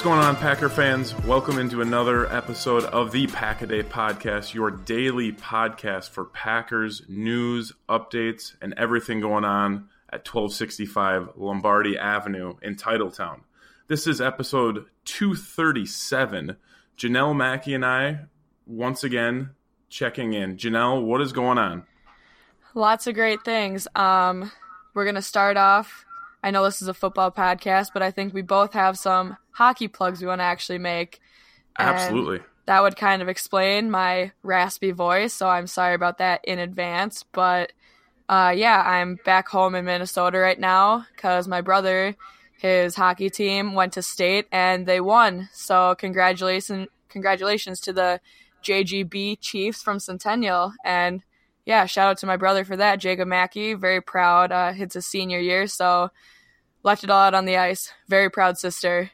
What's going on, Packer fans? Welcome into another episode of the Pack a Day Podcast, your daily podcast for Packers news, updates, and everything going on at 1265 Lombardi Avenue in Titletown. This is episode 237. Jenelle Mackey and I, once again, checking in. Jenelle, what is going on? Lots of great things. Um, we're gonna start off. I know this is a football podcast, but I think we both have some hockey plugs we want to actually make. Absolutely. That would kind of explain my raspy voice, so I'm sorry about that in advance. But uh, yeah, I'm back home in Minnesota right now because my brother, his hockey team, went to state and they won. So congratulations, congratulations to the JGB Chiefs from Centennial, and yeah, shout out to my brother for that, Jacob Mackey. Very proud. Uh, it's his senior year, so left it all out on the ice. Very proud sister.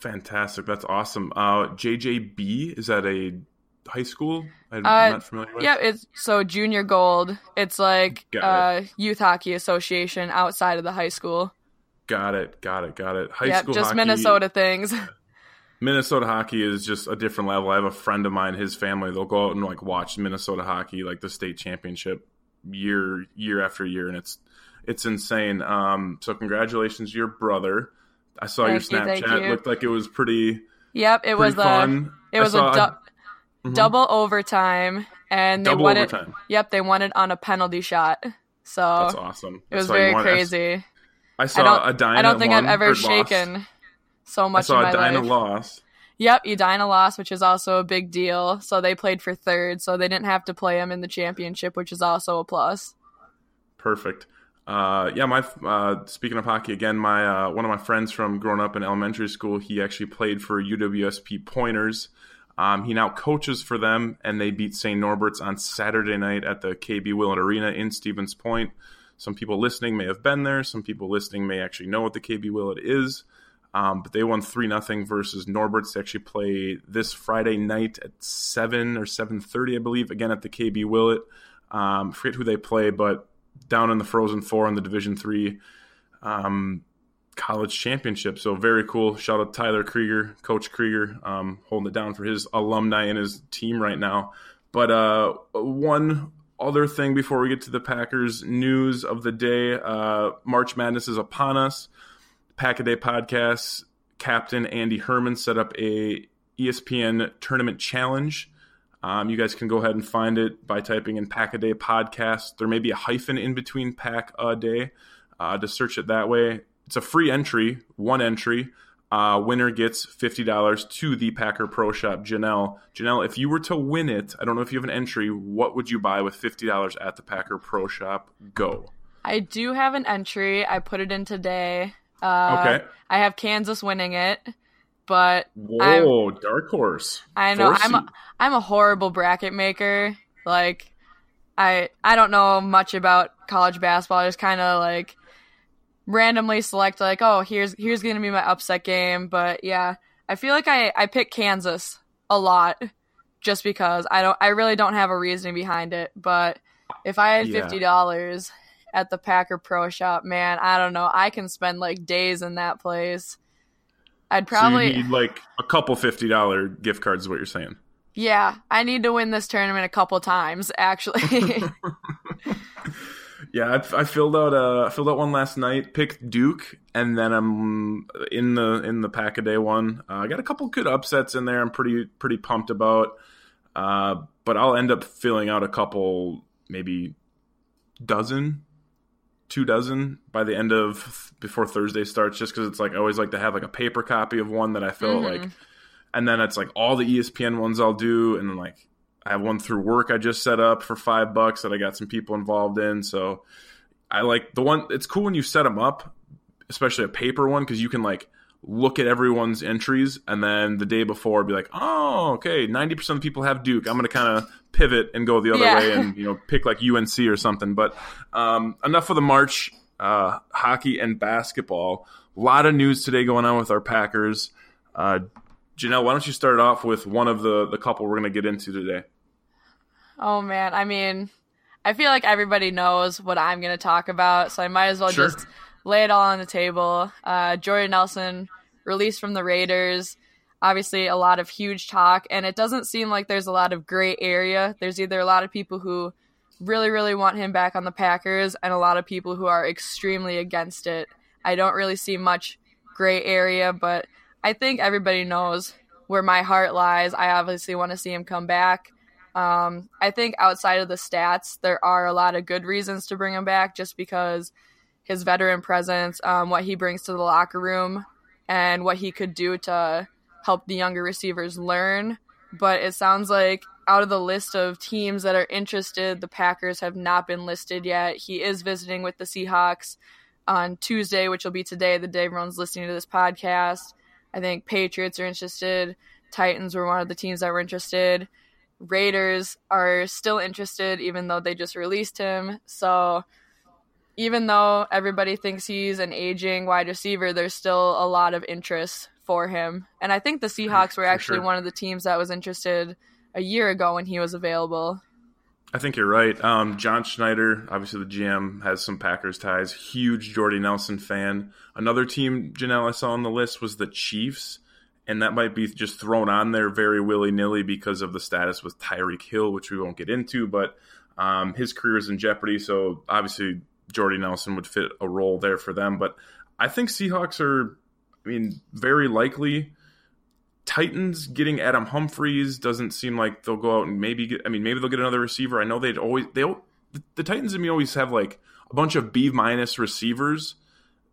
Fantastic. That's awesome. Uh, JJB, is that a high school? I'm Uh, not familiar with Yeah, it's so junior gold. It's like uh, youth hockey association outside of the high school. Got it. Got it. Got it. High yep, school just hockey, Minnesota things. Minnesota hockey is just a different level. I have a friend of mine, his family, they'll go out and like watch Minnesota hockey, like the state championship, year year after year, and it's it's insane. Um, so congratulations your brother. I saw your Thank you, thank Snapchat. you. Looked like it was pretty yep, it pretty was a it I was a saw du- double overtime, and they double won overtime. it. Yep, they won it on a penalty shot. So That's awesome. it was That's very. I- crazy. I I saw don't, a Dinah I don't think I've ever lost. So I much saw in my Dinah life. loss. Yep, Edina lost, which is also a big deal. So they played for third, so they didn't have to play him in the championship, which is also a plus. Perfect. Uh, yeah, my uh, speaking of hockey again, my uh, one of my friends from growing up in elementary school, he actually played for UWSP Pointers. Um, he now coaches for them, and they beat St. Norbert's on Saturday night at the KB Willett Arena in Stevens Point. Some people listening may have been there. Some people listening may actually know what the KB Willett is. Um, but they won three nothing versus Norbert's. They actually play this Friday night at seven or seven thirty, I believe. Again at the KB Willett. Um, forget who they play, but down in the Frozen Four in the Division Three um, college championship. So very cool. Shout out Tyler Krieger, Coach Krieger, um, holding it down for his alumni and his team right now. But uh, one other thing before we get to the Packers news of the day: uh, March Madness is upon us. Pack a Day podcast captain Andy Herman set up a ESPN tournament challenge. Um, you guys can go ahead and find it by typing in Pack a Day podcast. There may be a hyphen in between Pack a Day uh, to search it that way. It's a free entry, one entry. Uh, winner gets fifty dollars to the Packer Pro Shop. Jenelle, Jenelle, if you were to win it, I don't know if you have an entry. What would you buy with fifty dollars at the Packer Pro Shop? Go. I do have an entry. I put it in today. Uh, Okay. I have Kansas winning it, but I'm, Whoa, dark horse. I know I'm a. I'm a horrible bracket maker. Like, I I don't know much about college basketball. I just kind of like randomly select like, oh, here's here's gonna be my upset game. But yeah, I feel like I I pick Kansas a lot just because I don't I really don't have a reasoning behind it. But if I had fifty dollars at the Packer Pro Shop, man, I don't know. I can spend like days in that place. I'd probably so need like a couple fifty dollar gift cards is what you're saying. Yeah, I need to win this tournament a couple times, actually. Yeah, I, I filled out uh, I filled out one last night. Picked Duke, and then I'm in the in the pack a day one. Uh, I got a couple good upsets in there. I'm pretty pretty pumped about. Uh, but I'll end up filling out a couple, maybe dozen, two dozen by the end of before Thursday starts. Just because it's like I always like to have like a paper copy of one that I feel Mhm. like, and then it's like all the ESPN ones I'll do, and then like I have one through work I just set up for five bucks that I got some people involved in. So I like the one. It's cool when you set them up, especially a paper one, because you can like look at everyone's entries and then the day before be like, oh, okay, ninety percent of people have Duke. I'm gonna kind of pivot and go the other Yeah. way and you know pick like UNC or something. But um, enough of the March uh, hockey and basketball. A lot of news today going on with our Packers. Uh, Jenelle, why don't you start off with one of the the couple we're gonna get into today? Oh man, I mean, I feel like everybody knows what I'm going to talk about, so I might as well Sure. just lay it all on the table. Uh, Jordan Nelson released from the Raiders. Obviously, a lot of huge talk, and it doesn't seem like there's a lot of gray area. There's either a lot of people who really, really want him back on the Packers, and a lot of people who are extremely against it. I don't really see much gray area, but I think everybody knows where my heart lies. I obviously want to see him come back. Um, I think outside of the stats, there are a lot of good reasons to bring him back just because his veteran presence, um, what he brings to the locker room, and what he could do to help the younger receivers learn. But it sounds like out of the list of teams that are interested, the Packers have not been listed yet. He is visiting with the Seahawks on Tuesday, which will be today, the day everyone's listening to this podcast. I think Patriots are interested. Titans were one of the teams that were interested. Raiders are still interested, even though they just released him. So, even though everybody thinks he's an aging wide receiver, there's still a lot of interest for him. And I think the Seahawks were actually sure. one of the teams that was interested a year ago when he was available. I think you're right. Um, John Schneider, obviously the GM, has some Packers ties. Huge Jordy Nelson fan. Another team, Jenelle, I saw on the list was the Chiefs, and that might be just thrown on there very willy nilly because of the status with Tyreek Hill, which we won't get into. But um, his career is in jeopardy, so obviously Jordy Nelson would fit a role there for them. But I think Seahawks are, I mean, very likely. Titans getting Adam Humphries doesn't seem like they'll go out and maybe get. I mean, maybe they'll get another receiver. I know they'd always they the, the Titans and me always have like a bunch of B minus receivers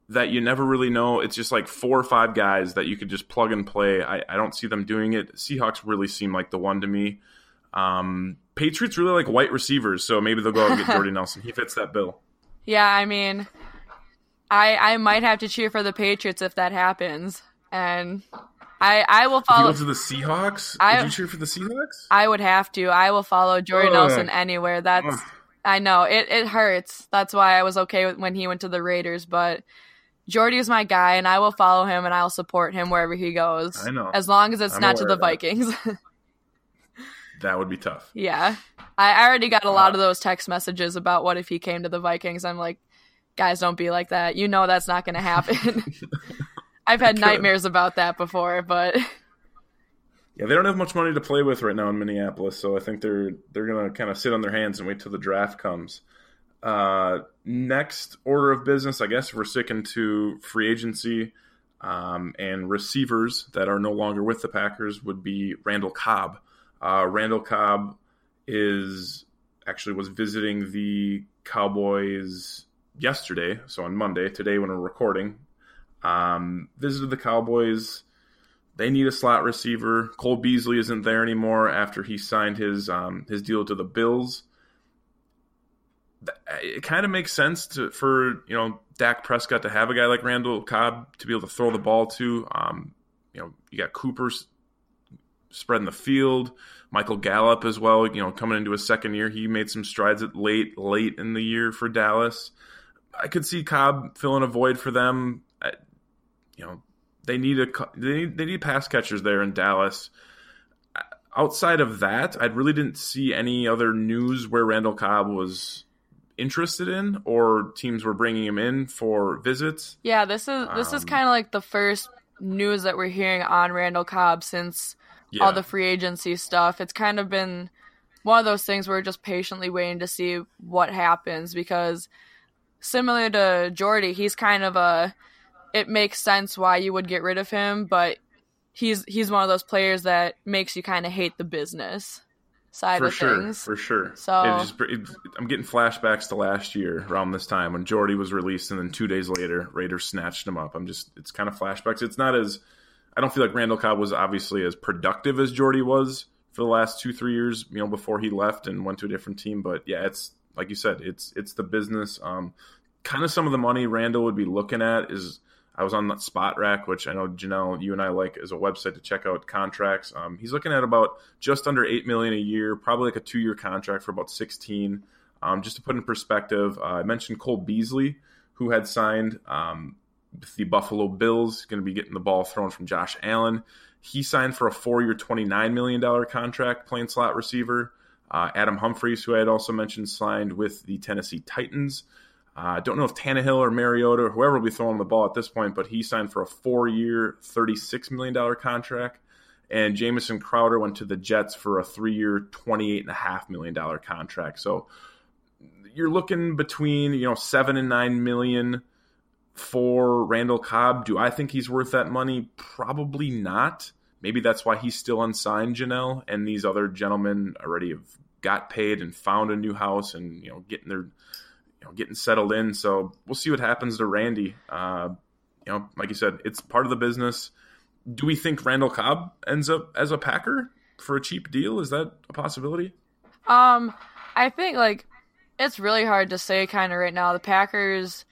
that you never really know. It's just like four or five guys that you could just plug and play. I, I don't see them doing it. Seahawks really seem like the one to me. Um, Patriots really like white receivers, so maybe they'll go out and get Jordy Nelson. He fits that bill. Yeah, I mean, I I might have to cheer for the Patriots if that happens, and I I will If you follow. go to the Seahawks, I- would you cheer for the Seahawks? I would have to. I will follow Jordy Ugh. Nelson anywhere. That's Ugh. I know it it hurts. That's why I was okay with when he went to the Raiders, but Jordy is my guy, and I will follow him and I'll support him wherever he goes. I know. as long as it's I'm not to the. Vikings. that would be tough. yeah, I, already got a lot Uh, of those text messages about what if he came to the Vikings. I'm like, guys, don't be like that. You know that's not going to happen. I've had nightmares about that before, but Yeah, they don't have much money to play with right now in Minneapolis, so I think they're they're gonna kind of sit on their hands and wait till the draft comes. Uh, next order of business, I guess we're sticking to free agency um, and receivers that are no longer with the Packers would be Randall Cobb. Uh, Randall Cobb is actually was visiting the Cowboys yesterday, so on Monday, today when we're recording. Um, visited the Cowboys. They need a slot receiver. Cole Beasley isn't there anymore after he signed his um, his deal to the Bills. It kind of makes sense to for you know Dak Prescott to have a guy like Randall Cobb to be able to throw the ball to. Um, you know, you got Cooper s- spreading the field. Michael Gallup as well. You know, coming into his second year, he made some strides at late late in the year for Dallas. I could see Cobb filling a void for them. I, you know, they need a they need, they need pass catchers there in Dallas. Outside of that, I really didn't see any other news where Randall Cobb was interested in or teams were bringing him in for visits. yeah, this is this is Um, kind of like the first news that we're hearing on Randall Cobb since Yeah, all the free agency stuff. It's kind of been one of those things where we're just patiently waiting to see what happens because similar to Jordy, he's kind of a it makes sense why you would get rid of him, but he's he's one of those players that makes you kind of hate the business side for of sure, things. for sure. So- It just, it, I'm getting flashbacks to last year around this time when Jordy was released, and then two days later, Raiders snatched him up. I'm just, it's kind of flashbacks. It's not as, I don't feel like Randall Cobb was obviously as productive as Jordy was for the last two three years. You know, before he left and went to a different team. But yeah, it's like you said, it's it's the business. Um, kind of some of the money Randall would be looking at is I was on that Spotrac, which I know Jenelle, you and I like as a website to check out contracts. Um, he's looking at about just under eight million a year, probably like a two year contract for about sixteen. Um, just to put in perspective, uh, I mentioned Cole Beasley, who had signed um, the Buffalo Bills, going to be getting the ball thrown from Josh Allen. He signed for a four year, $29 million contract playing slot receiver. Uh, Adam Humphries, who I had also mentioned, signed with the Tennessee Titans. I uh, don't know if Tannehill or Mariota or whoever will be throwing the ball at this point, but he signed for a four year, $36 million contract. And Jamison Crowder went to the Jets for a three year, $28.5 million contract. So you're looking between, you know, seven and nine million for Randall Cobb. Do I think he's worth that money? Probably not. Maybe that's why he's still unsigned, Jenelle, and these other gentlemen already have got paid and found a new house and, you know, getting their know, getting settled in. So we'll see what happens to Randy. Uh, you know, like you said, it's part of the business. Do we think Randall Cobb ends up as a Packer for a cheap deal? Is that a possibility? Um, I think like it's really hard to say kind of right now. The Packers,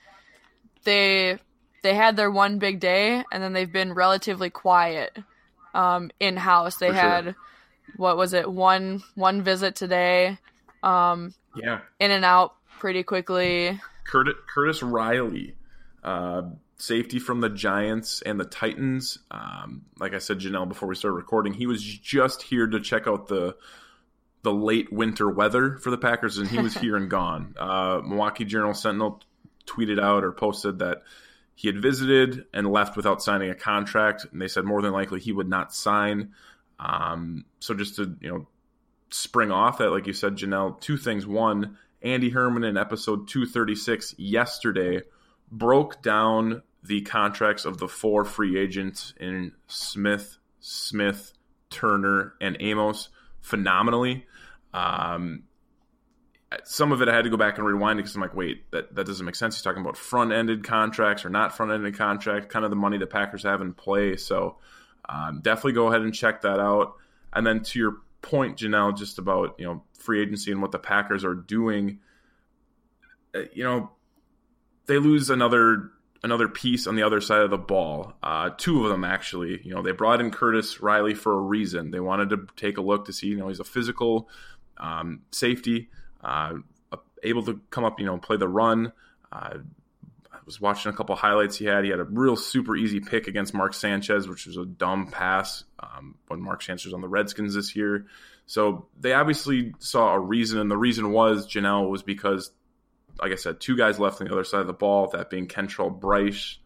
they they had their one big day and then they've been relatively quiet um, in house. They had what was it one one visit today. Um, yeah, in and out pretty quickly. Curtis, Curtis Riley, uh, safety from the Giants and the Titans. Um, like I said, Jenelle, before we started recording, he was just here to check out the the late winter weather for the Packers, and he was here and gone. Uh, Milwaukee Journal Sentinel tweeted out or posted that he had visited and left without signing a contract, and they said more than likely he would not sign. Um, so just to you know spring off that, like you said, Jenelle, two things. One, Andy Herman in episode 236 yesterday broke down the contracts of the four free agents in Smith, Smith, Turner, and Amos phenomenally. Um, some of it I had to go back and rewind because I'm like, wait, that, that doesn't make sense. He's talking about front ended contracts or not front ended contracts, kind of the money the Packers have in play. So um, definitely go ahead and check that out. And then to your point, Jenelle, just about you know free agency and what the Packers are doing. Uh, you know, they lose another another piece on the other side of the ball. Uh, two of them actually. You know, they brought in Curtis Riley for a reason. They wanted to take a look to see. You know, he's a physical um, safety, uh, able to come up. You know, play the run. Uh, was watching a couple highlights he had. He had a real super easy pick against Mark Sanchez, which was a dumb pass um, when Mark Sanchez was on the Redskins this year. So they obviously saw a reason, and the reason was Jenelle was because, like I said, two guys left on the other side of the ball, that being Kentrell Brice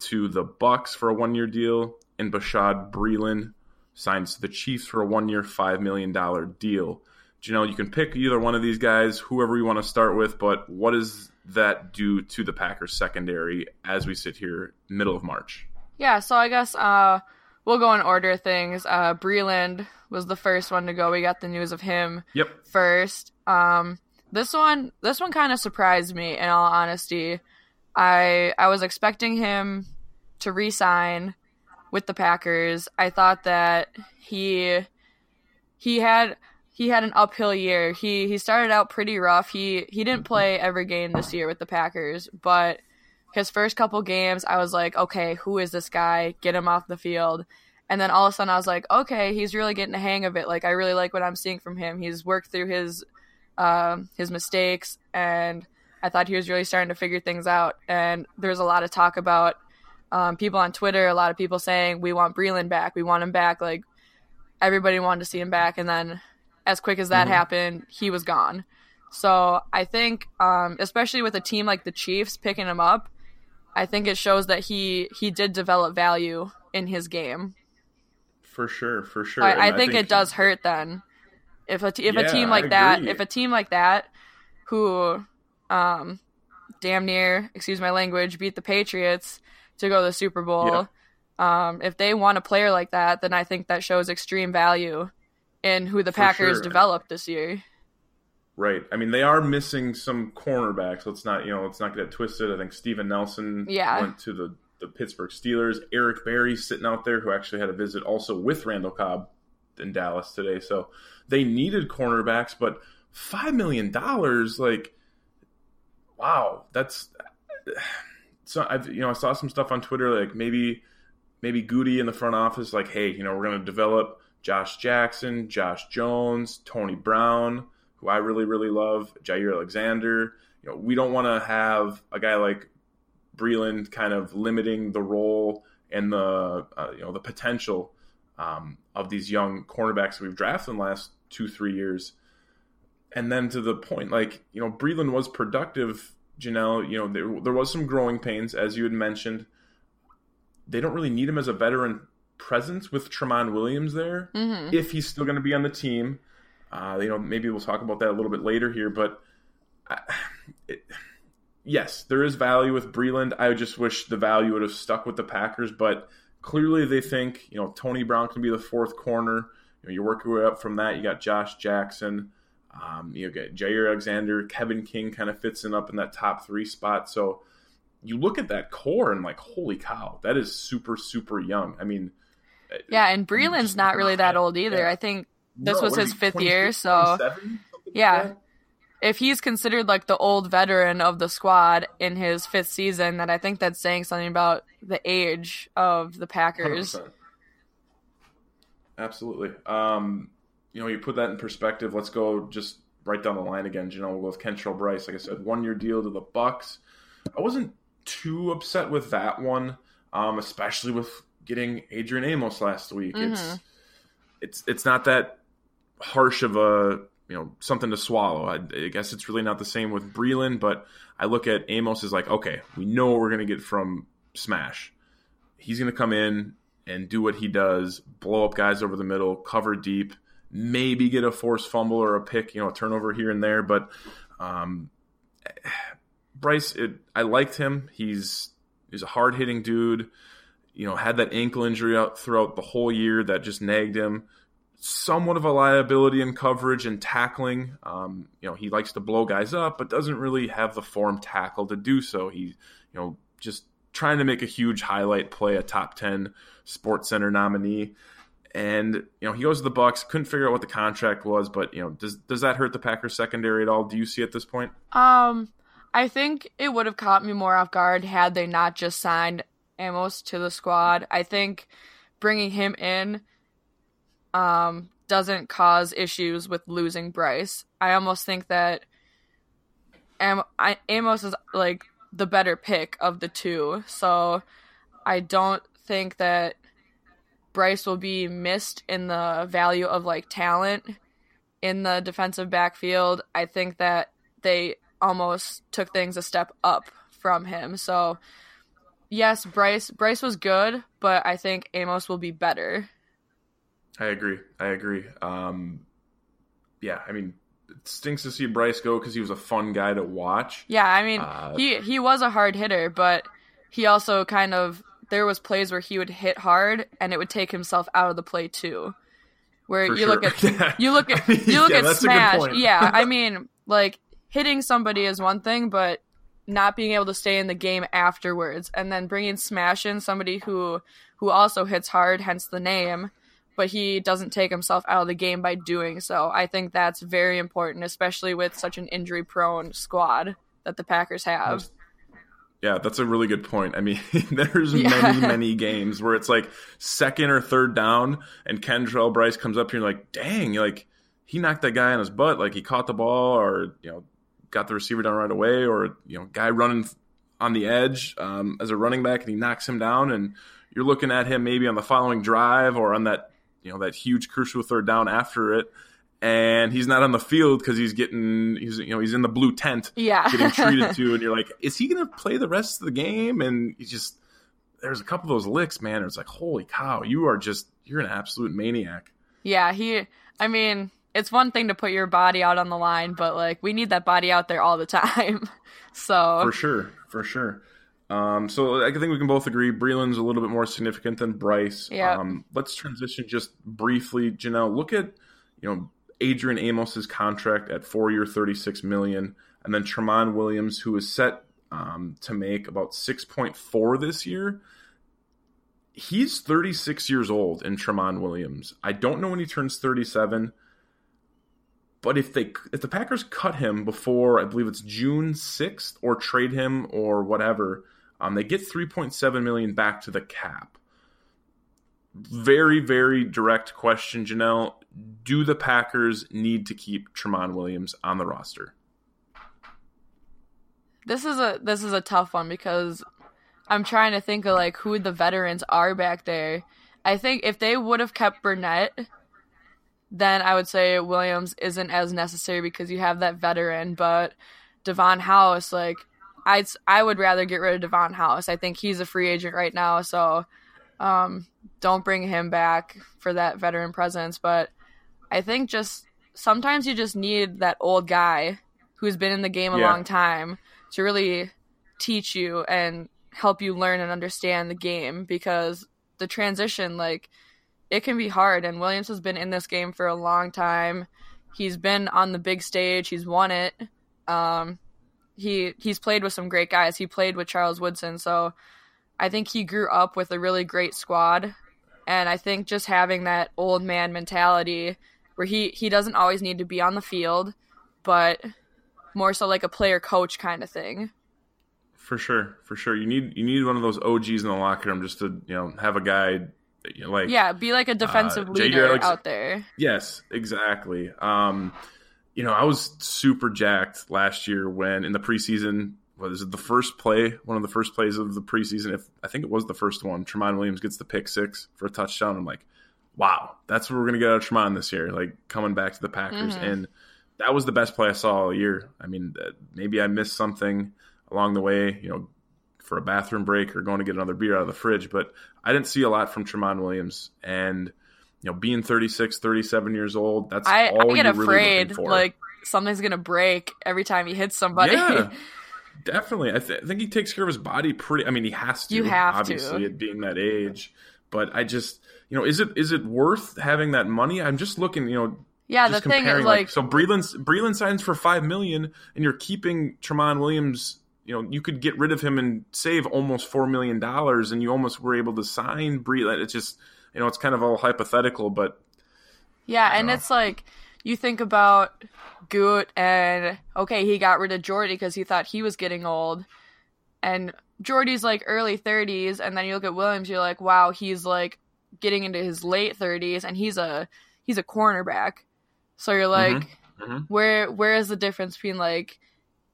to the Bucks for a one year deal, and Bashaud Breeland signs to the Chiefs for a one year, $5 million deal. Jenelle, you can pick either one of these guys, whoever you want to start with, but what is that do to the Packers secondary as we sit here middle of March? Yeah, so I guess uh, we'll go in order things. Uh, Breeland was the first one to go. We got the news of him yep. first. Um, this one, this one kind of surprised me. In all honesty, I I was expecting him to re-sign with the Packers. I thought that he he had he had an uphill year. He he started out pretty rough. He he didn't play every game this year with the Packers, but his first couple games I was like, okay, who is this guy? Get him off the field. And then all of a sudden I was like, okay, he's really getting the hang of it. Like I really like what I'm seeing from him. He's worked through his um, his mistakes and I thought he was really starting to figure things out. And there's a lot of talk about um, people on Twitter, a lot of people saying we want Breeland back, we want him back. Like everybody wanted to see him back, and then as quick as that mm-hmm. happened, he was gone. So I think, um, especially with a team like the Chiefs picking him up, I think it shows that he he did develop value in his game. For sure, for sure. I, I, think, I think, it does hurt then if a t- if yeah, a team like that, if a team like that, who, um, damn near, excuse my language, beat the Patriots to go to the Super Bowl. Yeah. Um, if they want a player like that, then I think that shows extreme value in who the For Packers sure. developed this year. Right. I mean, they are missing some cornerbacks. Let's not, you know, let's not get it twisted. I think Steven Nelson yeah. went to the, the Pittsburgh Steelers. Eric Berry sitting out there, who actually had a visit also with Randall Cobb in Dallas today. So they needed cornerbacks, but five million dollars, like, wow, that's so. I've you know I saw some stuff on Twitter like maybe maybe Gutey in the front office like, hey, you know, we're going to develop Josh Jackson, Josh Jones, Tony Brown, who I really really love, Jaire Alexander. You know, we don't want to have a guy like Breeland kind of limiting the role and the uh, you know the potential um, of these young cornerbacks we've drafted in the last two three years. And then to the point, like you know, Breeland was productive. Jenelle, you know, there, there was some growing pains, as you had mentioned. They don't really need him as a veteran presence with Tramon Williams there, Mm-hmm. if he's still going to be on the team. Uh, you know, maybe we'll talk about that a little bit later here, but I, it, yes, there is value with Breeland. I just wish the value would have stuck with the Packers, but clearly they think you know Tony Brown can be the fourth corner. You know, you work your way up from that. You got Josh Jackson. Um, you get Jaire Alexander, Kevin King kind of fits in up in that top three spot. So you look at that core and like, holy cow, that is super super young. I mean, Yeah, and Breeland's not really that old either. Yeah. I think this no, was his fifth year, so 27, like Yeah. if he's considered like the old veteran of the squad in his fifth season, then I think that's saying something about the age of the Packers. 100%. Absolutely. Um, you know, you put that in perspective. Let's go just right down the line again. You know, we'll go with Kentrell Brice. Like I said, one year deal to the Bucks. I wasn't too upset with that one, um, especially with getting Adrian Amos last week. It's Mhm. it's it's not that harsh of a you know something to swallow. I, I guess it's really not the same with Breeland, but I look at Amos as like, okay, we know what we're gonna get from Smash. He's gonna come in and do what he does, blow up guys over the middle, cover deep, maybe get a forced fumble or a pick, you know, a turnover here and there. But um, Brice, it, I liked him. He's he's a hard hitting dude. You know, had that ankle injury out throughout the whole year that just nagged him. Somewhat of a liability in coverage and tackling. Um, you know, he likes to blow guys up, but doesn't really have the form tackle to do so. He, you know, just trying to make a huge highlight play, a top ten Sports Center nominee. And you know he goes to the Bucks. Couldn't figure out what the contract was, but you know does does that hurt the Packers secondary at all? Do you see at this point? Um, I think it would have caught me more off guard had they not just signed Amos to the squad. I think bringing him in um doesn't cause issues with losing Brice. I almost think that Am- I- Amos is like the better pick of the two. So I don't think that Brice will be missed in the value of like talent in the defensive backfield. I think that they almost took things a step up from him. So yes, Brice Brice was good, but I think Amos will be better. I agree. I agree. Um, yeah, I mean, it stinks to see Brice go because he was a fun guy to watch. Yeah, I mean, Uh, he he was a hard hitter, but he also kind of there was plays where he would hit hard and it would take himself out of the play too. Where you look sure. at you look at you look yeah, at that's a good smash. Yeah, I mean, like hitting somebody is one thing, but not being able to stay in the game afterwards, and then bringing smash in somebody who who also hits hard, hence the name, but he doesn't take himself out of the game by doing so. I think that's very important, especially with such an injury prone squad that the Packers have. Yeah, that's a really good point. I mean, there's Yeah. many, many games where it's like second or third down, and Kentrell Brice comes up here and like, dang, like he knocked that guy on his butt, like he caught the ball, or you know, got the receiver down right away, or you know, guy running on the edge um, as a running back, and he knocks him down, and you're looking at him maybe on the following drive or on that you know that huge crucial third down after it, and he's not on the field because he's getting he's you know he's in the blue tent Yeah. getting treated to, and you're like, is he going to play the rest of the game? And he's just there's a couple of those licks, man. and It's like, holy cow, you are just you're an absolute maniac. Yeah, he. I mean, it's one thing to put your body out on the line, but like we need that body out there all the time. so For sure, for sure. Um, so I think we can both agree Breeland's a little bit more significant than Brice. Yeah. Um, let's transition just briefly, Jenelle. Look at you know Adrian Amos's contract at four year, thirty six million, and then Tramon Williams, who is set um, to make about six point four this year. he's 36 years old in Tramon Williams. I don't know when he turns 37, but if they if the Packers cut him before I believe it's June 6th or trade him or whatever, um, they get 3.7 million back to the cap. Very very direct question, Jenelle. Do the Packers need to keep Tramon Williams on the roster? This is a this is a tough one because I'm trying to think of like who the veterans are back there. I think if they would have kept Burnett, then I would say Williams isn't as necessary because you have that veteran. But Davon House, like I'd I would rather get rid of Davon House. I think he's a free agent right now, so um, don't bring him back for that veteran presence. But I think just sometimes you just need that old guy who's been in the game a yeah. long time to really teach you and help you learn and understand the game because the transition like it can be hard and Williams has been in this game for a long time. He's been on the big stage, he's won it. Um, he he's played with some great guys. He played with Charles Woodson, so I think he grew up with a really great squad. And I think just having that old man mentality where he he doesn't always need to be on the field, but more so like a player coach kind of thing. For sure, for sure. You need you need one of those OGs in the locker room just to you know have a guy like yeah, be like a defensive uh, leader Alex- out there. Yes, exactly. Um, you know, I was super jacked last year when in the preseason was it the first play, one of the first plays of the preseason. If I think it was the first one, Tramon Williams gets the pick six for a touchdown. I'm like, wow, that's what we're gonna get out of Tramon this year, like coming back to the Packers. Mm-hmm. And that was the best play I saw all year. I mean, maybe I missed something along the way, you know, for a bathroom break or going to get another beer out of the fridge, but I didn't see a lot from Tramon Williams. And, you know, being 36, 37 years old, that's I, all I get afraid really like something's going to break every time he hits somebody. Yeah. Definitely. I, th- I, think he takes care of his body pretty. I mean, he has to. You have obviously, to. at being that age. But I just, you know, is it is it worth having that money? I'm just looking, you know, yeah, the thing is like, like so Breeland Breeland signs for five million, and you're keeping Tramon Williams. You know, you could get rid of him and save almost four million dollars, and you almost were able to sign Breeland. It's just, you know, it's kind of all hypothetical, but yeah, and know. it's like you think about Goot, and okay, he got rid of Jordy because he thought he was getting old, and Jordy's like early 30s, and then you look at Williams, you're like, wow, he's like getting into his late 30s, and he's a he's a cornerback. So you're mm-hmm. like, mm-hmm. Mm-hmm. where where is the difference between like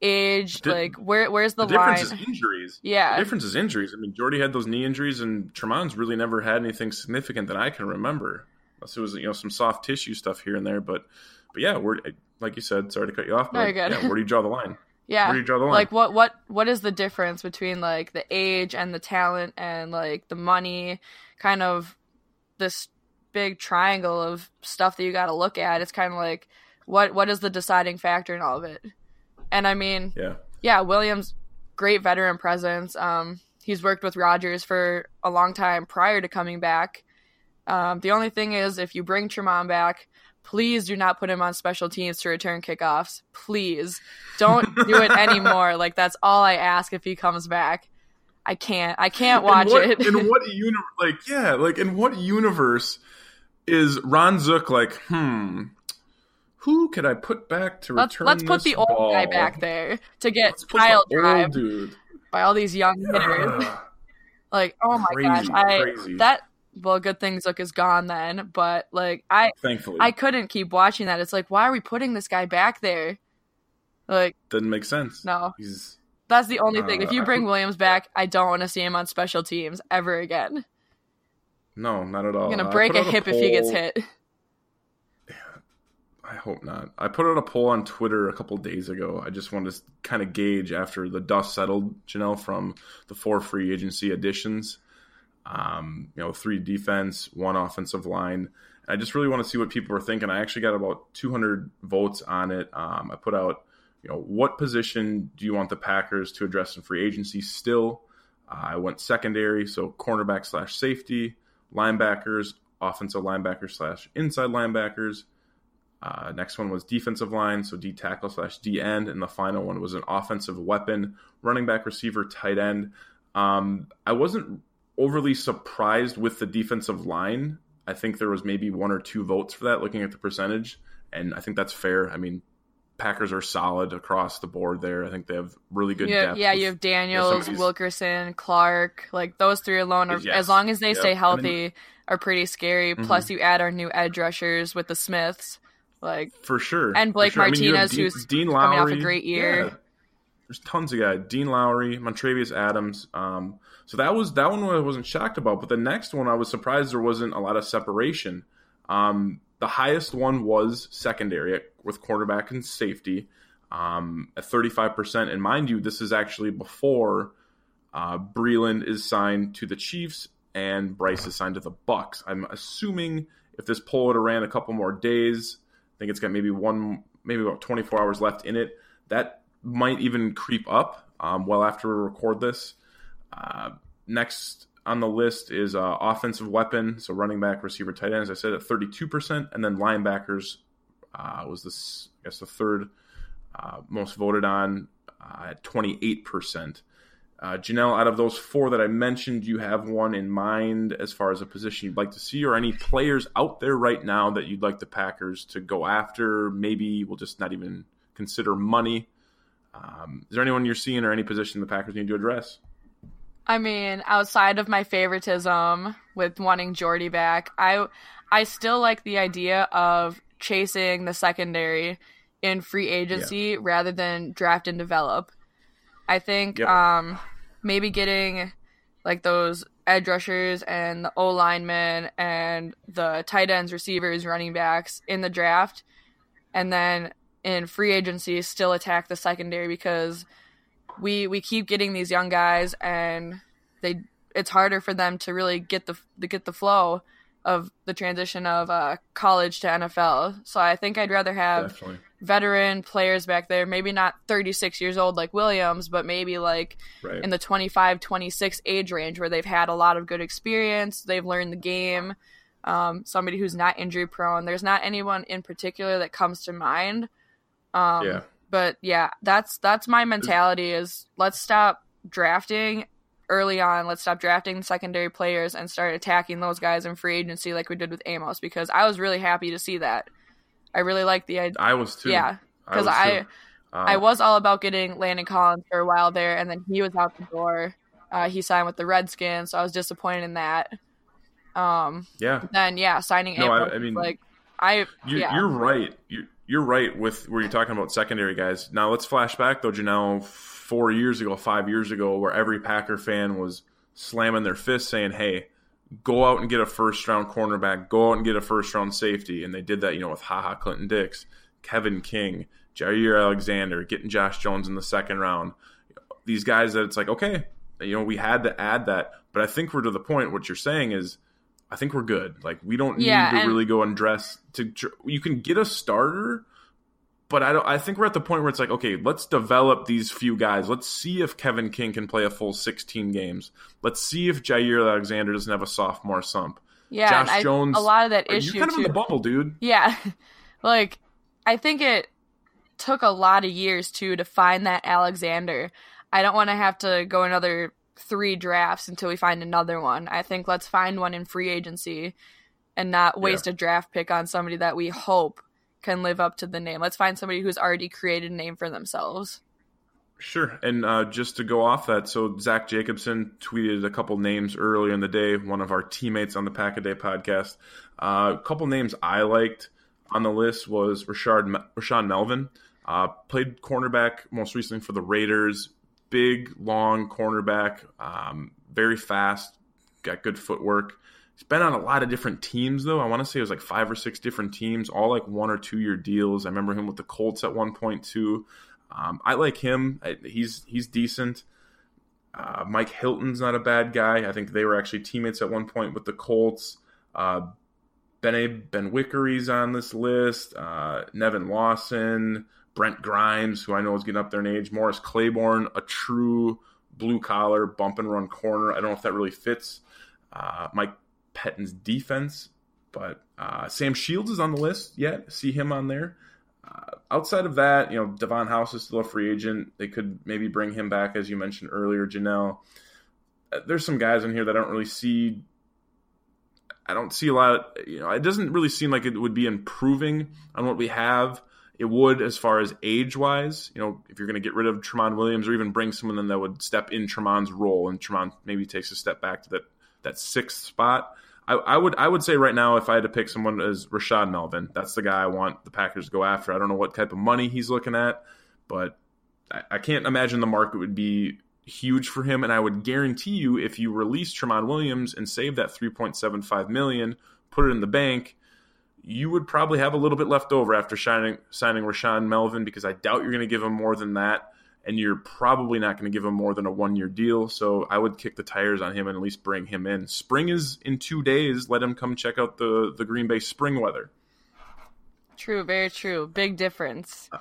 age, like where where's the, the line? difference is injuries. Yeah, the difference is injuries. I mean, Jordy had those knee injuries, and Tramon's really never had anything significant that I can remember. Unless it was you know some soft tissue stuff here and there, but but yeah, where like you said, sorry to cut you off, but yeah, where do you draw the line? Yeah. Where do you draw the line? Like what what what is the difference between like the age and the talent and like the money kind of this big triangle of stuff that you got to look at. It's kind of like what what is the deciding factor in all of it? And I mean, yeah, yeah, Williams, great veteran presence. Um, he's worked with Rodgers for a long time prior to coming back. Um, the only thing is, if you bring Tramon back, please do not put him on special teams to return kickoffs. Please don't do it anymore. Like that's all I ask if he comes back. I can't. I can't watch in what, it. in what universe? Like, yeah, like in what universe is Ron Zook like, hmm, who could I put back to let's, return Let's put the ball? old guy back there to get pile drive by all these young hitters. like, oh my crazy, gosh, I crazy. that well, good things look is gone then, but like I thankfully I couldn't keep watching that. It's like, why are we putting this guy back there? Like, doesn't make sense. No, he's that's the only uh, thing. If you bring Williams back, I don't want to see him on special teams ever again. No, not at all. You're gonna break a hip a if he gets hit. I hope not. I put out a poll on Twitter a couple days ago. I just wanted to kind of gauge after the dust settled, Jenelle, from the four free agency additions. Um, you know, three defense, one offensive line. I just really want to see what people are thinking. I actually got about 200 votes on it. Um, I put out, you know, what position do you want the Packers to address in free agency still? Uh, I went secondary, so cornerback slash safety, linebackers, offensive linebackers slash inside linebackers. Uh, next one was defensive line, so D tackle slash D end, and the final one was an offensive weapon, running back, receiver, tight end. Um, I wasn't overly surprised with the defensive line. I think there was maybe one or two votes for that, looking at the percentage, and I think that's fair. I mean, Packers are solid across the board there. I think they have really good depth. Yeah, with, you have Daniels, you know, Wilkerson, Clark. Like those three alone, are, yes. as long as they yep. stay healthy, I mean, are pretty scary. Mm-hmm. Plus, you add our new edge rushers with the Smiths, like for sure, and Blake sure. Martinez, I mean, Dean, who's Dean Lowry, coming off a great year. Yeah. There's tons of guys: Dean Lowry, Montravius Adams. Um, so that was that one I wasn't shocked about, but the next one I was surprised there wasn't a lot of separation. Um, the highest one was secondary with quarterback and safety um, at 35%. And mind you, this is actually before uh, Breeland is signed to the Chiefs and Brice is signed to the Bucks. I'm assuming if this poll would have ran a couple more days, think it's got maybe one, maybe about 24 hours left in it. That might even creep up um, well after we record this. Uh, next on the list is uh, offensive weapon, so running back, receiver, tight end. As I said, at 32%, and then linebackers uh, was this, I guess, the third uh, most voted on uh, at 28%. Uh, Jenelle, out of those four that I mentioned, you have one in mind as far as a position you'd like to see, or any players out there right now that you'd like the Packers to go after? Maybe we'll just not even consider money. Um, is there anyone you're seeing or any position the Packers need to address? I mean, outside of my favoritism with wanting Jordy back, I I still like the idea of chasing the secondary in free agency yeah. rather than draft and develop. I think yep. um, maybe getting like those edge rushers and the O linemen and the tight ends, receivers, running backs in the draft, and then in free agency still attack the secondary because we we keep getting these young guys and they it's harder for them to really get the to get the flow of the transition of uh, college to NFL. So I think I'd rather have Definitely. Veteran players back there, maybe not 36 years old like Williams, but maybe like right. in the 25, 26 age range where they've had a lot of good experience, they've learned the game. Um, somebody who's not injury prone. There's not anyone in particular that comes to mind. Um, yeah. But yeah, that's that's my mentality. Is let's stop drafting early on. Let's stop drafting secondary players and start attacking those guys in free agency like we did with Amos. Because I was really happy to see that. I really like the idea. I was too. Yeah, because I I, uh, I, was all about getting Landon Collins for a while there, and then he was out the door. Uh, he signed with the Redskins, so I was disappointed in that. Um, yeah. Then yeah, signing. No, Amos, I, I mean, like I. You, yeah. You're right. You're, you're right with where you're talking about secondary guys. Now let's flash back though, Jenelle, four years ago, five years ago, where every Packer fan was slamming their fists saying, "Hey, go out and get a first round cornerback, go out and get a first round safety," and they did that, you know, with Ha Ha Clinton-Dix, Kevin King, Jaire Alexander, getting Josh Jones in the second round. These guys that it's like, okay, you know, we had to add that, but I think we're to the point. What you're saying is I think we're good. Like we don't yeah, need to really go and dress to. You can get a starter, but I don't. I think we're at the point where it's like, okay, let's develop these few guys. Let's see if Kevin King can play a full 16 games. Let's see if Jaire Alexander doesn't have a sophomore slump. Yeah, Josh I, Jones. A lot of that issue. You're kind of in the bubble, dude. Yeah, like I think it took a lot of years too to find that Alexander. I don't want to have to go another three drafts until we find another one. I think let's find one in free agency and not waste yeah. a draft pick on somebody that we hope can live up to the name. Let's find somebody who's already created a name for themselves. Sure. And uh, just to go off that, so Zach Jacobson tweeted a couple names earlier in the day, one of our teammates on the Pack a Day podcast. Uh, a couple names I liked on the list was Rashard, Rashaan Melvin. Uh, played cornerback most recently for the Raiders, big, long cornerback, um, very fast, got good footwork. He's been on a lot of different teams, though. I want to say it was like five or six different teams, all like one or two year deals. I remember him with the Colts at one point too. Um, I like him. He's he's decent. Uh, Mike Hilton's not a bad guy. I think they were actually teammates at one point with the Colts. Uh, Bene Benwikere's on this list. Uh, Nevin Lawson. Brent Grimes, who I know is getting up there in age, Morris Claiborne, a true blue collar bump and run corner. I don't know if that really fits uh, Mike Pettine's defense, but uh, Sam Shields is on the list yet. See him on there. Uh, outside of that, you know, Davon House is still a free agent. They could maybe bring him back, as you mentioned earlier, Jenelle. there's some guys in here that I don't really see. I don't see a lot. Of, you know, it doesn't really seem like it would be improving on what we have. It would, as far as age wise, you know, if you're going to get rid of Tramon Williams or even bring someone in that would step in Tramon's role, and Tramon maybe takes a step back to that that sixth spot. I, I, would I would say right now, if I had to pick someone as Rashad Melvin, that's the guy I want the Packers to go after. I don't know what type of money he's looking at, but I, I can't imagine the market would be huge for him. And I would guarantee you, if you release Tramon Williams and save that 3.75 million, put it in the bank, you would probably have a little bit left over after signing signing Rashaan Melvin because I doubt you're going to give him more than that, and you're probably not going to give him more than a one year deal. So I would kick the tires on him and at least bring him in. Spring is in two days. Let him come check out the the Green Bay spring weather. True, very true. Big difference. Uh,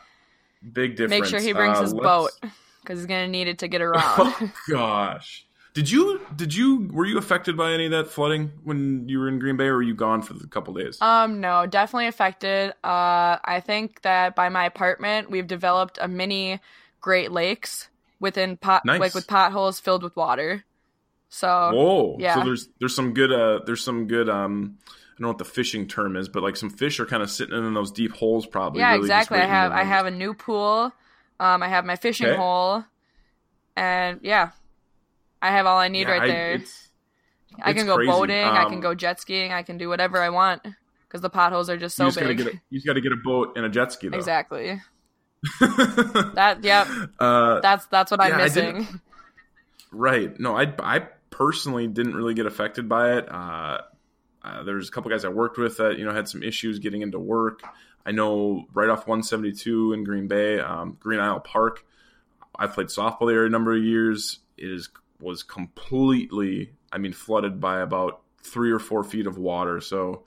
big difference. Make sure he brings uh, his boat because he's going to need it to get around. Oh gosh. Did you did you were you affected by any of that flooding when you were in Green Bay, or were you gone for a couple days? Um, no, definitely affected. Uh, I think that by my apartment, we've developed a mini Great Lakes within pot nice. like with potholes filled with water. So whoa, yeah. So there's there's some good uh there's some good um I don't know what the fishing term is, but like some fish are kind of sitting in those deep holes, probably. Yeah, really exactly. I have I have a new pool. Um, I have my fishing okay. hole, and yeah, I have all I need yeah, right I, there. It's, I can go crazy. boating. Um, I can um, go jet skiing. I can do whatever I want because the potholes are just so you just big. Gotta a, you just got to get a boat and a jet ski. Though. Exactly. That yep. Uh, that's that's what I'm missing. Right. No, I I personally didn't really get affected by it. Uh, uh, there's a couple guys I worked with that you know had some issues getting into work. I know right off 172 in Green Bay, um, Green Isle Park. I played softball there a number of years. It is was completely, I mean, flooded by about three or four feet of water. So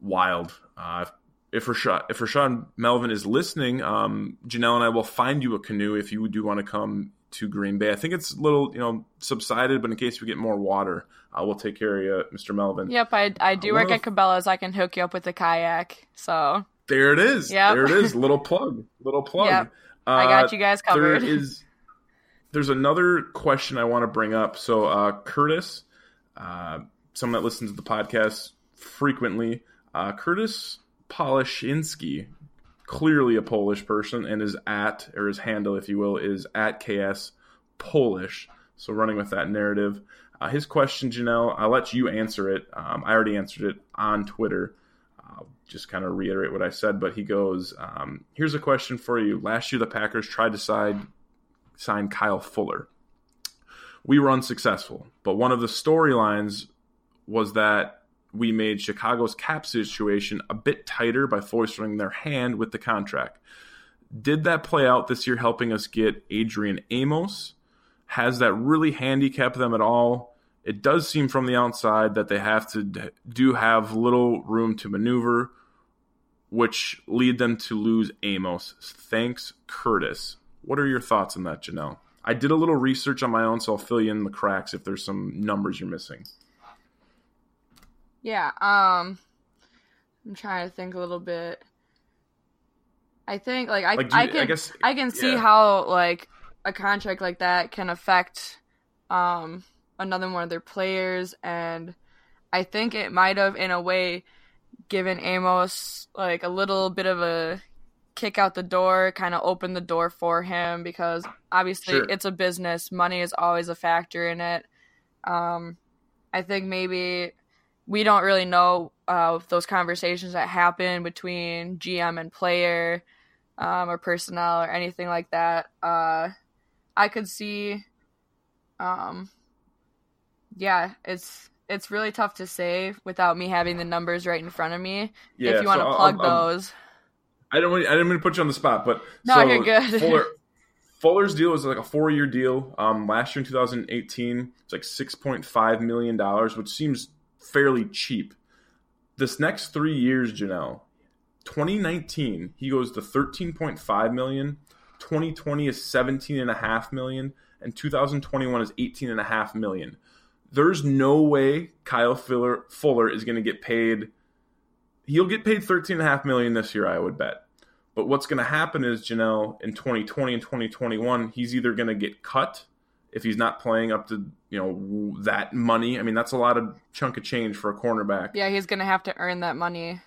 wild. Uh, if Rashad, if Rashaan Melvin is listening, um, Jenelle and I will find you a canoe if you do want to come to Green Bay. I think it's a little, you know, subsided, but in case we get more water, uh, we'll take care of you, Mr. Melvin. Yep, I, I do uh, work at Cabela's. I can hook you up with a kayak. So there it is. Yeah, there it is. Little plug. Little plug. Yep. Uh, I got you guys covered. There is there's another question I want to bring up. So uh, Curtis, uh, someone that listens to the podcast frequently, uh, Curtis Polishinsky, clearly a Polish person, and is at or his handle, if you will, is at KS Polish. So running with that narrative. Uh, his question, Jenelle, I'll let you answer it. Um, I already answered it on Twitter. I'll just kind of reiterate what I said, but he goes, um, Here's a question for you. Last year, the Packers tried to side signed Kyle Fuller. We were unsuccessful, but one of the storylines was that we made Chicago's cap situation a bit tighter by forcing their hand with the contract. Did that play out this year, helping us get Adrian Amos? Has that really handicapped them at all? It does seem from the outside that they have to do have little room to maneuver, which lead them to lose Amos. Thanks, Curtis. What are your thoughts on that, Jenelle? I did a little research on my own, so I'll fill you in the cracks if there's some numbers you're missing. Yeah, um, I'm trying to think a little bit. I think like I like, I can I, guess, I can see yeah. how like a contract like that can affect um another one of their players and I think it might have in a way given Amos like a little bit of a kick out the door, kind of open the door for him because obviously sure. it's a business. Money is always a factor in it. Um, I think maybe we don't really know uh, those conversations that happen between GM and player um, or personnel or anything like that. Uh, I could see, um, yeah, it's it's really tough to say without me having the numbers right in front of me. Yeah, if you want to so plug I'll, those. I don't. Really, I didn't mean to put you on the spot, but no, so you're good. Fuller, Fuller's deal was like a four year deal. Um, last year in 2018, it's like 6.5 million dollars, which seems fairly cheap. This next three years, Jenelle, 2019, he goes to 13.5 million. 2020 is 17.5 million, and 2021 is 18.5 million. There's no way Kyle Fuller, Fuller is going to get paid he'll get paid thirteen and a half million this year, I would bet. But what's going to happen is Jenelle in 2020 and 2021, he's either going to get cut if he's not playing up to you know that money. I mean, that's a lot of chunk of change for a cornerback. Yeah, he's gonna have to earn that money.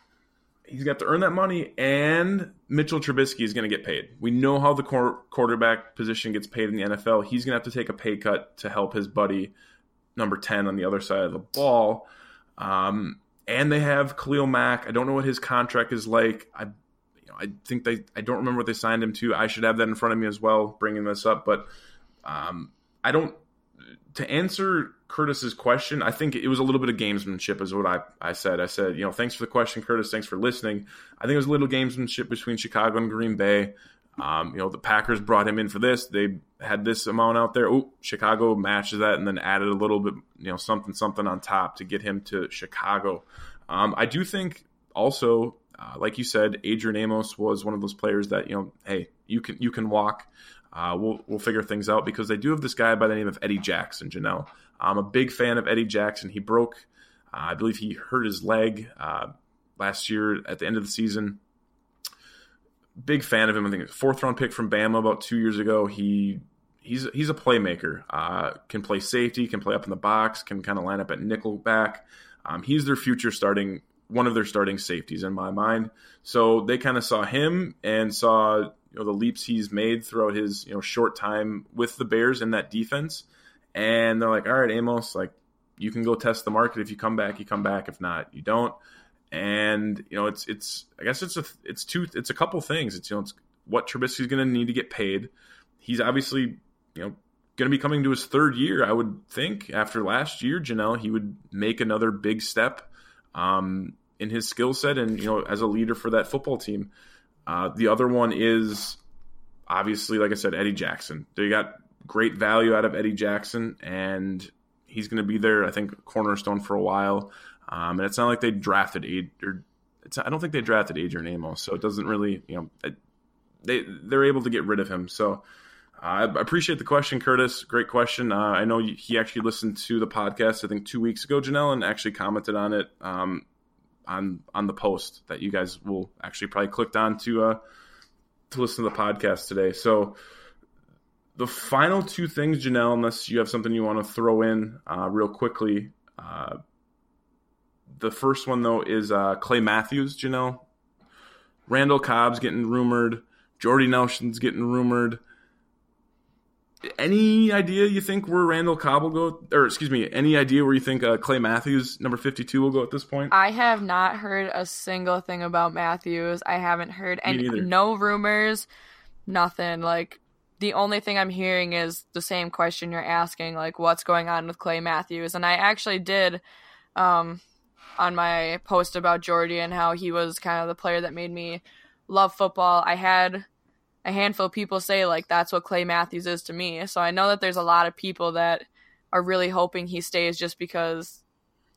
He's got to earn that money, and Mitchell Trubisky is going to get paid. We know how the quarterback position gets paid in the NFL. He's going to have to take a pay cut to help his buddy, number ten, on the other side of the ball. Um, and they have Khalil Mack. I don't know what his contract is like. I, you know, I think they. I don't remember what they signed him to. I should have that in front of me as well, bringing this up. But um, I don't. To answer Curtis's question, I think it was a little bit of gamesmanship, is what I, I said. I said, you know, thanks for the question, Curtis. Thanks for listening. I think it was a little gamesmanship between Chicago and Green Bay. Um, you know, the Packers brought him in for this. They had this amount out there. Oh, Chicago matches that and then added a little bit, you know, something, something on top to get him to Chicago. Um, I do think also, uh, like you said, Adrian Amos was one of those players that, you know, hey, you can you can walk. Uh, we'll we'll figure things out because they do have this guy by the name of Eddie Jackson. Jenelle, I'm a big fan of Eddie Jackson. He broke, uh, I believe he hurt his leg uh, last year at the end of the season. Big fan of him. I think fourth round pick from Bama about two years ago. He he's he's a playmaker. Uh, can play safety, can play up in the box, can kind of line up at nickel back. Um, he's their future starting one of their starting safeties in my mind. So they kind of saw him and saw you know the leaps he's made throughout his you know short time with the Bears in that defense, and they're like, all right, Amos, like you can go test the market. If you come back, you come back. If not, you don't. And you know, it's it's I guess it's a it's two it's a couple things. It's you know it's what Trubisky's going to need to get paid. He's obviously you know going to be coming to his third year. I would think after last year, Jenelle, he would make another big step um, in his skill set and you know as a leader for that football team. Uh, the other one is obviously, like I said, Eddie Jackson. They got great value out of Eddie Jackson, and he's going to be there. I think cornerstone for a while. Um, and it's not like they drafted Ad, or I don't think they drafted Adrian Amos, so it doesn't really, you know, they they're able to get rid of him. So uh, I appreciate the question, Curtis. Great question. Uh, I know he actually listened to the podcast I think two weeks ago, Jenelle, and actually commented on it. Um, on on the post that you guys will actually probably clicked on to uh, to listen to the podcast today. So the final two things, Jenelle, unless you have something you want to throw in uh, real quickly. Uh, the first one though is uh, Clay Matthews, Jenelle. Randall Cobb's getting rumored. Jordy Nelson's getting rumored any idea you think where Randall Cobb will go, or excuse me, any idea where you think uh, Clay Matthews, number fifty-two, will go at this point? I have not heard a single thing about Matthews. I haven't heard any, no rumors, nothing. Like the only thing I'm hearing is the same question you're asking, like what's going on with Clay Matthews. And I actually did, um, on my post about Jordy and how he was kind of the player that made me love football. I had a handful of people say like that's what Clay Matthews is to me. So I know that there's a lot of people that are really hoping he stays just because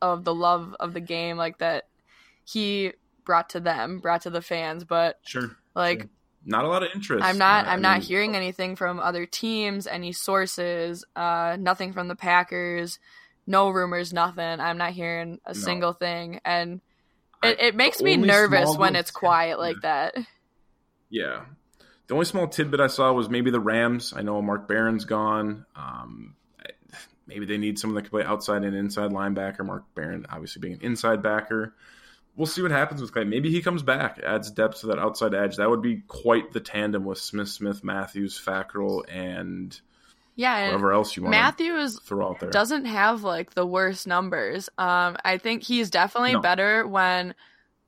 of the love of the game like that he brought to them, brought to the fans, but sure. Like sure. not a lot of interest. I'm not I'm not hearing anything from other teams, any sources, uh nothing from the Packers, no rumors, nothing. I'm not hearing a no. single thing and it, it makes me nervous when it's quiet like that. Yeah, the only small tidbit I saw was maybe the Rams. I know Mark Barron's gone. Um, maybe they need someone that can play outside and inside linebacker. Mark Barron, obviously being an inside backer. We'll see what happens with Clay. Maybe he comes back, adds depth to that outside edge. That would be quite the tandem with Smith, Smith, Matthews, Fackrell, and yeah, whatever else you want. Matthews throw out there doesn't have like the worst numbers. Um, I think he's definitely no. better when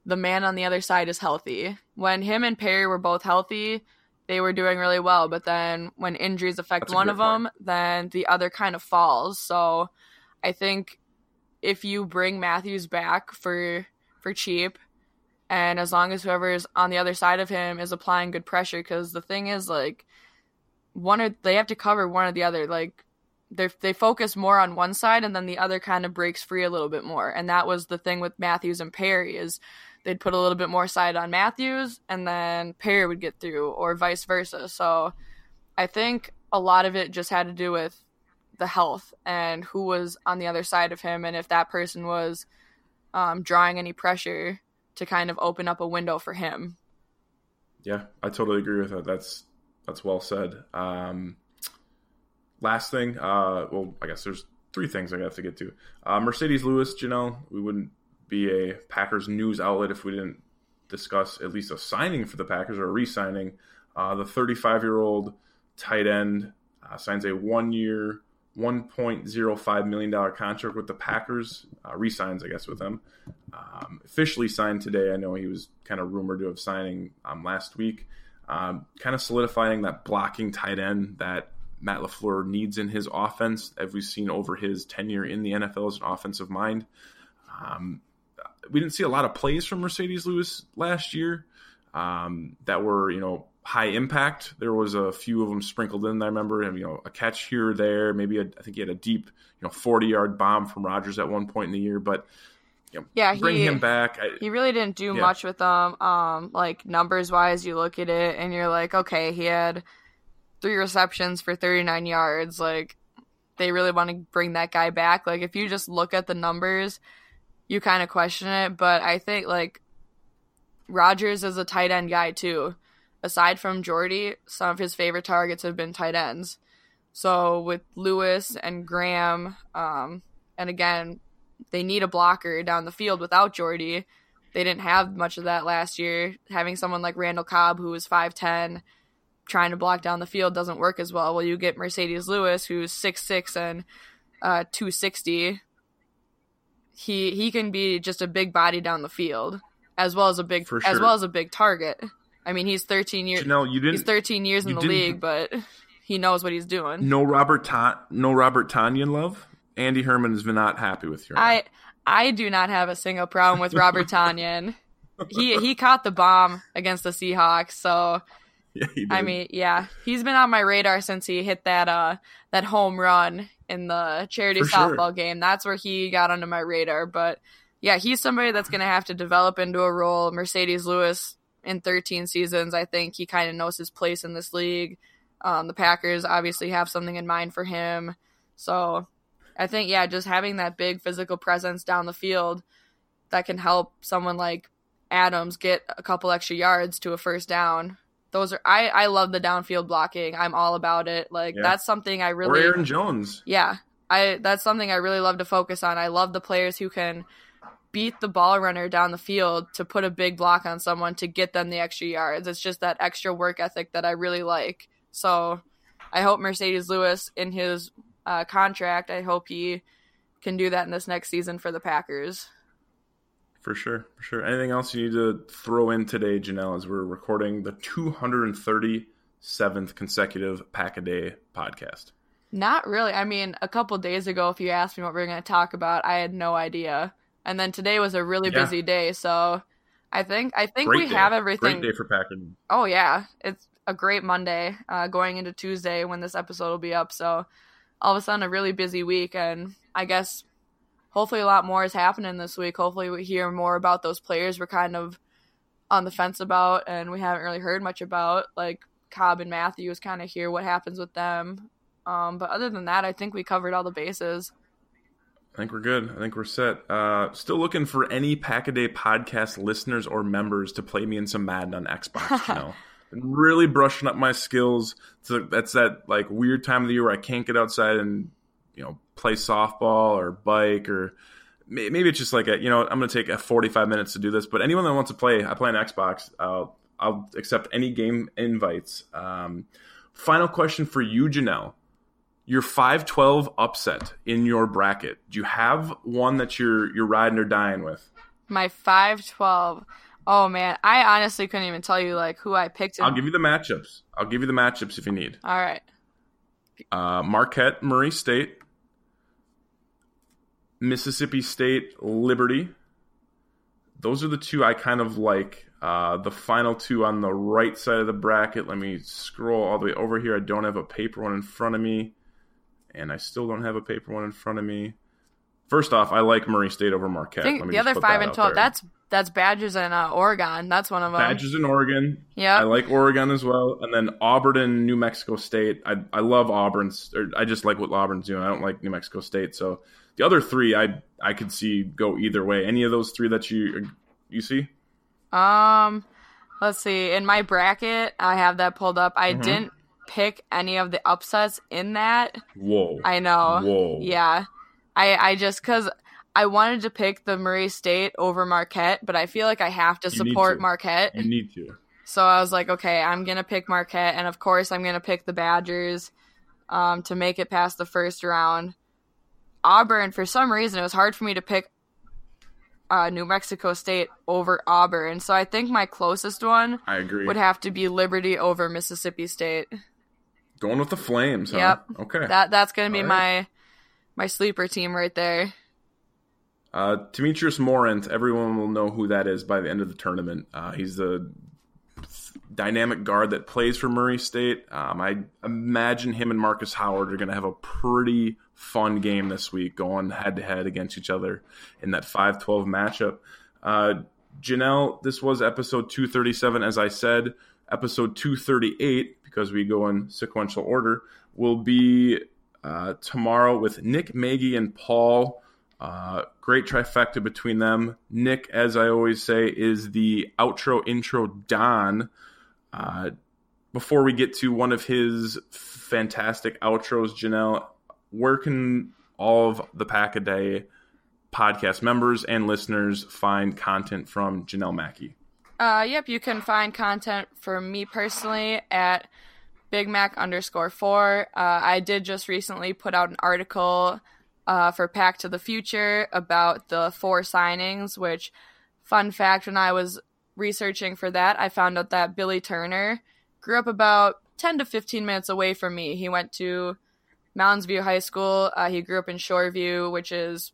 the man on the other side is healthy. When him and Perry were both healthy, they were doing really well. But then when injuries affect one of them, point. then the other kind of falls. So I think if you bring Matthews back for for cheap, and as long as whoever's on the other side of him is applying good pressure, because the thing is like one or they have to cover one or the other. Like they they focus more on one side, and then the other kind of breaks free a little bit more. And that was the thing with Matthews and Perry is they'd put a little bit more side on Matthews and then Perry would get through or vice versa. So I think a lot of it just had to do with the health and who was on the other side of him and if that person was um, drawing any pressure to kind of open up a window for him. Yeah, I totally agree with that. That's that's well said. Um, last thing, uh, well, I guess there's three things I have to get to. Uh, Marcedes Lewis, Jenelle, we wouldn't be a Packers news outlet if we didn't discuss at least a signing for the Packers or a re-signing. Uh, the 35 year old tight end uh, signs a one year, $1.05 million contract with the Packers. Uh, resigns, I guess, with them. Um, officially signed today. I know he was kind of rumored to have signing um, last week. Um, kind of solidifying that blocking tight end that Matt LaFleur needs in his offense, as we've seen over his tenure in the NFL as an offensive mind. Um, we didn't see a lot of plays from Marcedes Lewis last year um, that were, you know, high impact. There was a few of them sprinkled in. I remember, you know, a catch here or there. Maybe a, I think he had a deep, you know, forty yard bomb from Rodgers at one point in the year. But you know, yeah, bring he, him back. I, he really didn't do Yeah. much with them. Um, like numbers wise, you look at it and you're like, okay, he had three receptions for 39 yards. Like they really want to bring that guy back. Like if you just look at the numbers, you kind of question it. But I think like Rodgers is a tight end guy too. Aside from Jordy, some of his favorite targets have been tight ends. So with Lewis and Graham, um, and again, they need a blocker down the field without Jordy. They didn't have much of that last year. Having someone like Randall Cobb, who was 5'10, trying to block down the field doesn't work as well. Well, you get Marcedes Lewis, who's 6'6 and uh, 260. He he can be just a big body down the field, as well as a big For as well as a big target. I mean, he's 13 years No, you didn't He's 13 years in the league, but he knows what he's doing. no Robert Ta- no Robert Tonyan love. Andy Herman is not happy with you. I I do not have a single problem with Robert Tonyan. he he caught the bomb against the Seahawks, so yeah. I mean, yeah, he's been on my radar since he hit that uh that home run in the charity For sure. softball game. That's where he got onto my radar. But yeah, he's somebody that's gonna have to develop into a role. Marcedes Lewis in 13 seasons, I think he kind of knows his place in this league. Um, the Packers obviously have something in mind for him, so I think yeah, just having that big physical presence down the field that can help someone like Adams get a couple extra yards to a first down. Those are I I love the downfield blocking. I'm all about it. Like Yeah. that's something I or really Aaron Jones. yeah. I that's something I really love to focus on. I love the players who can beat the ball runner down the field to put a big block on someone to get them the extra yards. It's just that extra work ethic that I really like. So I hope Marcedes Lewis in his uh, contract, I hope he can do that in this next season for the Packers. For sure, for sure. Anything else you need to throw in today, Jenelle, as we're recording the 237th consecutive Pack a Day podcast? Not really. I mean, a couple days ago, if you asked me what we were going to talk about, I had no idea. And then today was a really Yeah. busy day, so I think I think Great we day. have everything. Great day for Packer. Oh yeah, it's a great Monday uh, going into Tuesday when this episode will be up. So all of a sudden, a really busy week, and I guess hopefully a lot more is happening this week. Hopefully, we hear more about those players we're kind of on the fence about, and we haven't really heard much about, like Cobb and Matthews. Kind of hear what happens with them. Um, but other than that, I think we covered all the bases. I think we're good. I think we're set. Uh, still looking for any Pack a Day podcast listeners or members to play me in some Madden on Xbox. You know, been really brushing up my skills. So that's that like weird time of the year where I can't get outside and you know play softball or bike or maybe it's just like a you know I'm gonna take a 45 minutes to do this. But anyone that wants to play, I play on Xbox. I'll I'll accept any game invites. Um, final question for you, Jenelle your 512 upset in your bracket. Do you have one that you're you're riding or dying with? My five twelve. Oh man, I honestly couldn't even tell you like who I picked. in- I'll give you the matchups. I'll give you the matchups if you need. all right. Uh, Marquette, Murray State, Mississippi State, Liberty. Those are the two I kind of like. Uh, the final two on the right side of the bracket. Let me scroll all the way over here. I don't have a paper one in front of me, and I still don't have a paper one in front of me. First off, I like Murray State over Marquette. The other five that and twelve. there. That's that's Badgers and uh, Oregon. That's one of them. Badgers in Oregon. Yeah. I like Oregon as well, and then Auburn and New Mexico State. I I love Auburn's. Or I just like what Auburn's doing. I don't like New Mexico State. So the other three, I I could see go either way. Any of those three that you you see? Um, let's see. In my bracket, I have that pulled up. I Mhm. didn't pick any of the upsets in that. Whoa. I know. Whoa. Yeah. I I just cuz I wanted to pick the Murray State over Marquette, but I feel like I have to You support to. Marquette. You need to. So I was like, okay, I'm gonna pick Marquette, and of course I'm gonna pick the Badgers um, to make it past the first round. Auburn, for some reason, it was hard for me to pick uh, New Mexico State over Auburn. So I think my closest one I agree. would have to be Liberty over Mississippi State. Going with the Flames, huh? Yep. Okay. That that's gonna be All my my sleeper team right there. Uh, Temetrius Morant, everyone will know who that is by the end of the tournament. Uh, he's the dynamic guard that plays for Murray State. Um, I imagine him and Marcus Howard are going to have a pretty fun game this week, going head to head against each other in that 5 12 matchup. Uh, Jenelle, this was episode 237, as I said. Episode 238, because we go in sequential order, will be uh, tomorrow with Nick, Maggie, and Paul. Uh, great trifecta between them. Nick, as I always say, is the outro intro Don. Uh, before we get to one of his fantastic outros, Jenelle, where can all of the Pack a Day podcast members and listeners find content from Jenelle Mackey? Uh, yep, you can find content from me personally at Big Mac underscore four. Uh, I did just recently put out an article uh, for Pack to the Future about the four signings, which, fun fact, when I was researching for that, I found out that Billy Turner grew up about 10 to 15 minutes away from me. He went to Mounds View High School. Uh, he grew up in Shoreview, which is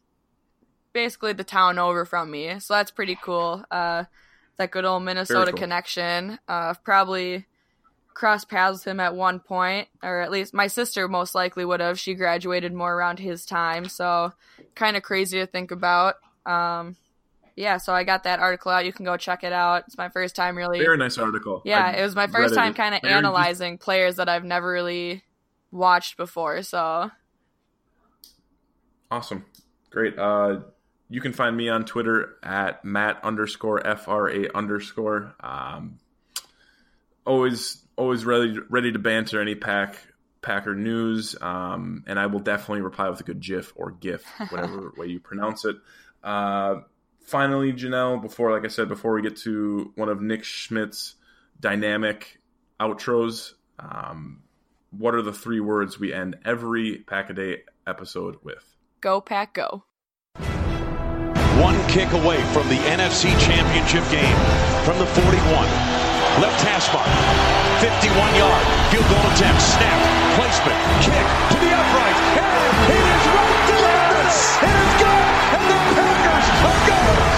basically the town over from me. So that's pretty cool. Uh, that good old Minnesota cool. connection. Uh, probably crossed paths with him at one point, or at least my sister most likely would have. She graduated more around his time, so kind of crazy to think about. Um, yeah, so I got that article out. You can go check it out. It's my first time really. Very nice article. yeah, I it was my first time kind of analyzing players that I've never really watched before. So Awesome. Great. Uh, you can find me on Twitter at Matt underscore FRA underscore. Um, always, always ready, ready to banter any pack Packer news. Um, and I will definitely reply with a good GIF or GIF, whatever way you pronounce it. Uh, finally, Jenelle, before, like I said, before we get to one of Nick Schmidt's dynamic outros, um, what are the three words we end every Pack a Day episode with? go pack, go. One kick away from the NFC Championship game from the 41. Left hash mark. 51 yard. Field goal attempt. Snap. Placement. Kick to the upright. And it is right to the earth. It is good. And the Packers are going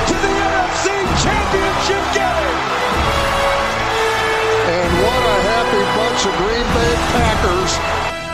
To Green Bay Packers.